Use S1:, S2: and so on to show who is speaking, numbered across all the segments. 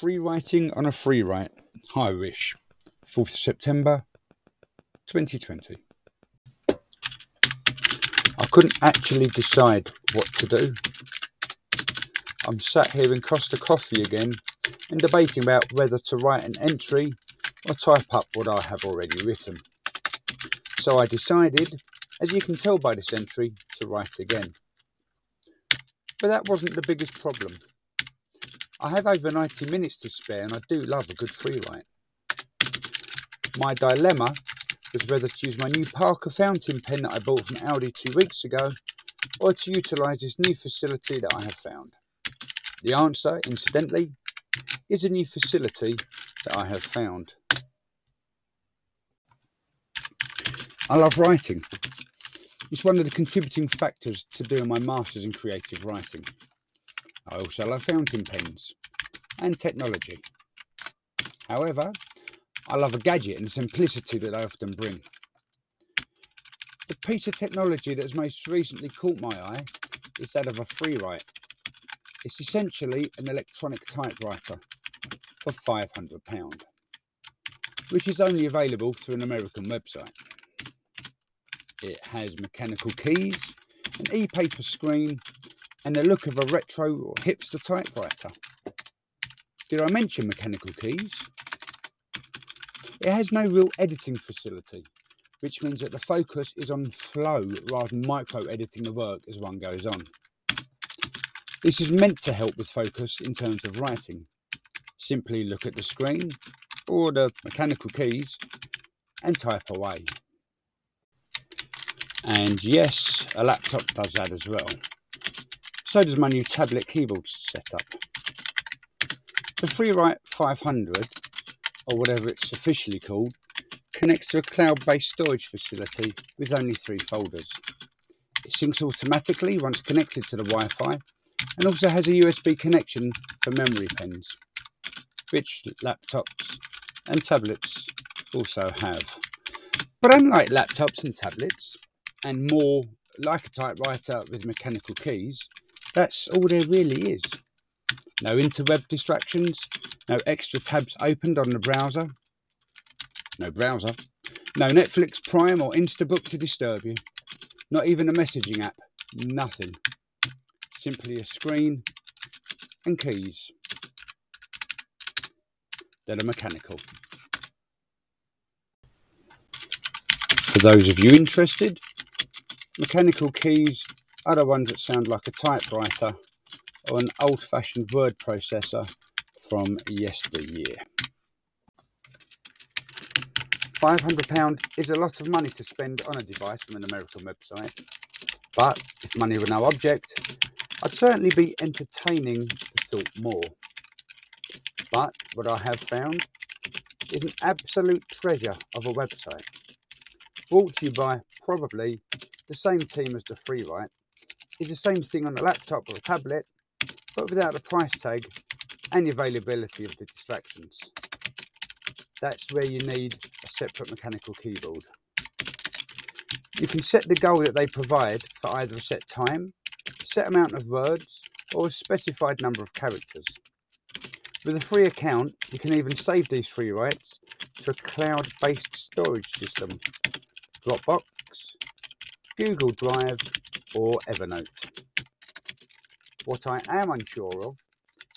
S1: Free writing on a free write. Hi Wish. 4th September 2020. I couldn't actually decide what to do. I'm sat here in Costa Coffee again and debating about whether to write an entry or type up what I have already written. So I decided, as you can tell by this entry, to write again. But that wasn't the biggest problem. I have over 90 minutes to spare and I do love a good free write. My dilemma was whether to use my new Parker fountain pen that I bought from Aldi two weeks ago or to utilise this new facility that I have found. The answer, incidentally, is a new facility that I have found. I love writing. It's one of the contributing factors to doing my Masters in Creative Writing. I also love fountain pens and technology. However, I love a gadget and the simplicity that they often bring. The piece of technology that has most recently caught my eye is that of a FreeWrite. It's essentially an electronic typewriter for £500, which is only available through an American website. It has mechanical keys, an e-paper screen, and the look of a retro or hipster typewriter. Did I mention mechanical keys? It has no real editing facility, which means that the focus is on flow rather than micro editing the work as one goes on. This is meant to help with focus in terms of writing. Simply look at the screen or the mechanical keys and type away. And yes, a laptop does that as well. So does my new tablet keyboard setup. The FreeWrite 500, or whatever it's officially called, connects to a cloud-based storage facility with only three folders. It syncs automatically once connected to the Wi-Fi and also has a USB connection for memory pens, which laptops and tablets also have. But unlike laptops and tablets, and more like a typewriter with mechanical keys, that's all there really is. No interweb distractions, no extra tabs opened on the browser, no browser, no Netflix Prime or Instabook to disturb you, not even a messaging app, nothing. Simply a screen and keys that are mechanical. For those of you interested, mechanical keys the ones that sound like a typewriter or an old-fashioned word processor from yesteryear. £500 is a lot of money to spend on a device from an American website, but if money were no object, I'd certainly be entertaining the thought more. But what I have found is an absolute treasure of a website, brought to you by probably the same team as the FreeWrite, is the same thing on a laptop or a tablet, but without the price tag and the availability of the distractions. That's where you need a separate mechanical keyboard. You can set the goal that they provide for either a set time, set amount of words, or a specified number of characters. With a free account, you can even save these free writes to a cloud-based storage system, Dropbox, Google Drive, or Evernote. What I am unsure of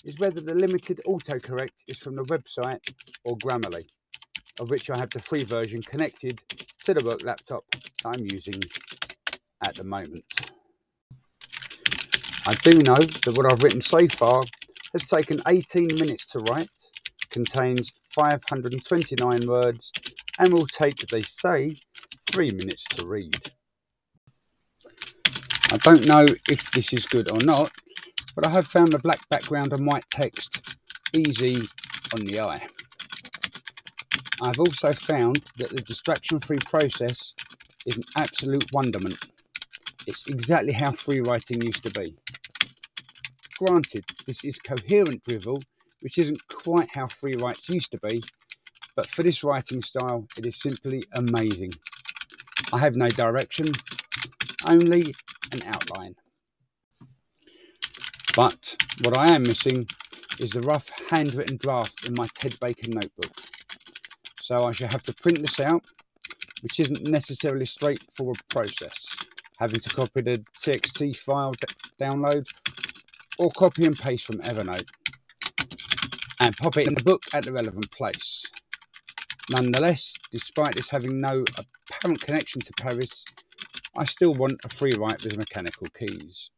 S1: is whether the limited autocorrect is from the website or Grammarly, of which I have the free version connected to the work laptop I'm using at the moment. I do know that what I've written so far has taken 18 minutes to write, contains 529 words, and will take, they say, 3 minutes to read. I don't know if this is good or not, but I have found the black background and white text easy on the eye. I've also found that the distraction-free process is an absolute wonderment. It's exactly how free writing used to be. Granted, this is coherent drivel, which isn't quite how free writes used to be, but for this writing style, it is simply amazing. I have no direction, only an outline. But what I am missing is the rough handwritten draft in my Ted Baker notebook. So I shall have to print this out, which isn't necessarily a straightforward process, having to copy the TXT file download or copy and paste from Evernote and pop it in the book at the relevant place. Nonetheless, despite this having no apparent connection to Paris, I still want a free write with mechanical keys.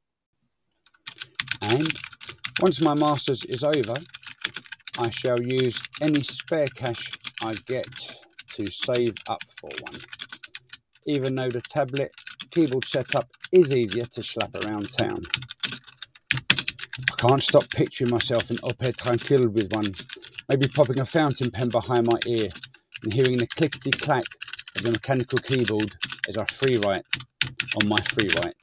S1: And once my masters is over, I shall use any spare cash I get to save up for one. Even though the tablet keyboard setup is easier to slap around town. I can't stop picturing myself in Opera Tranquille with one, maybe popping a fountain pen behind my ear and hearing the clickety clack of the mechanical keyboard as our free write on my free write.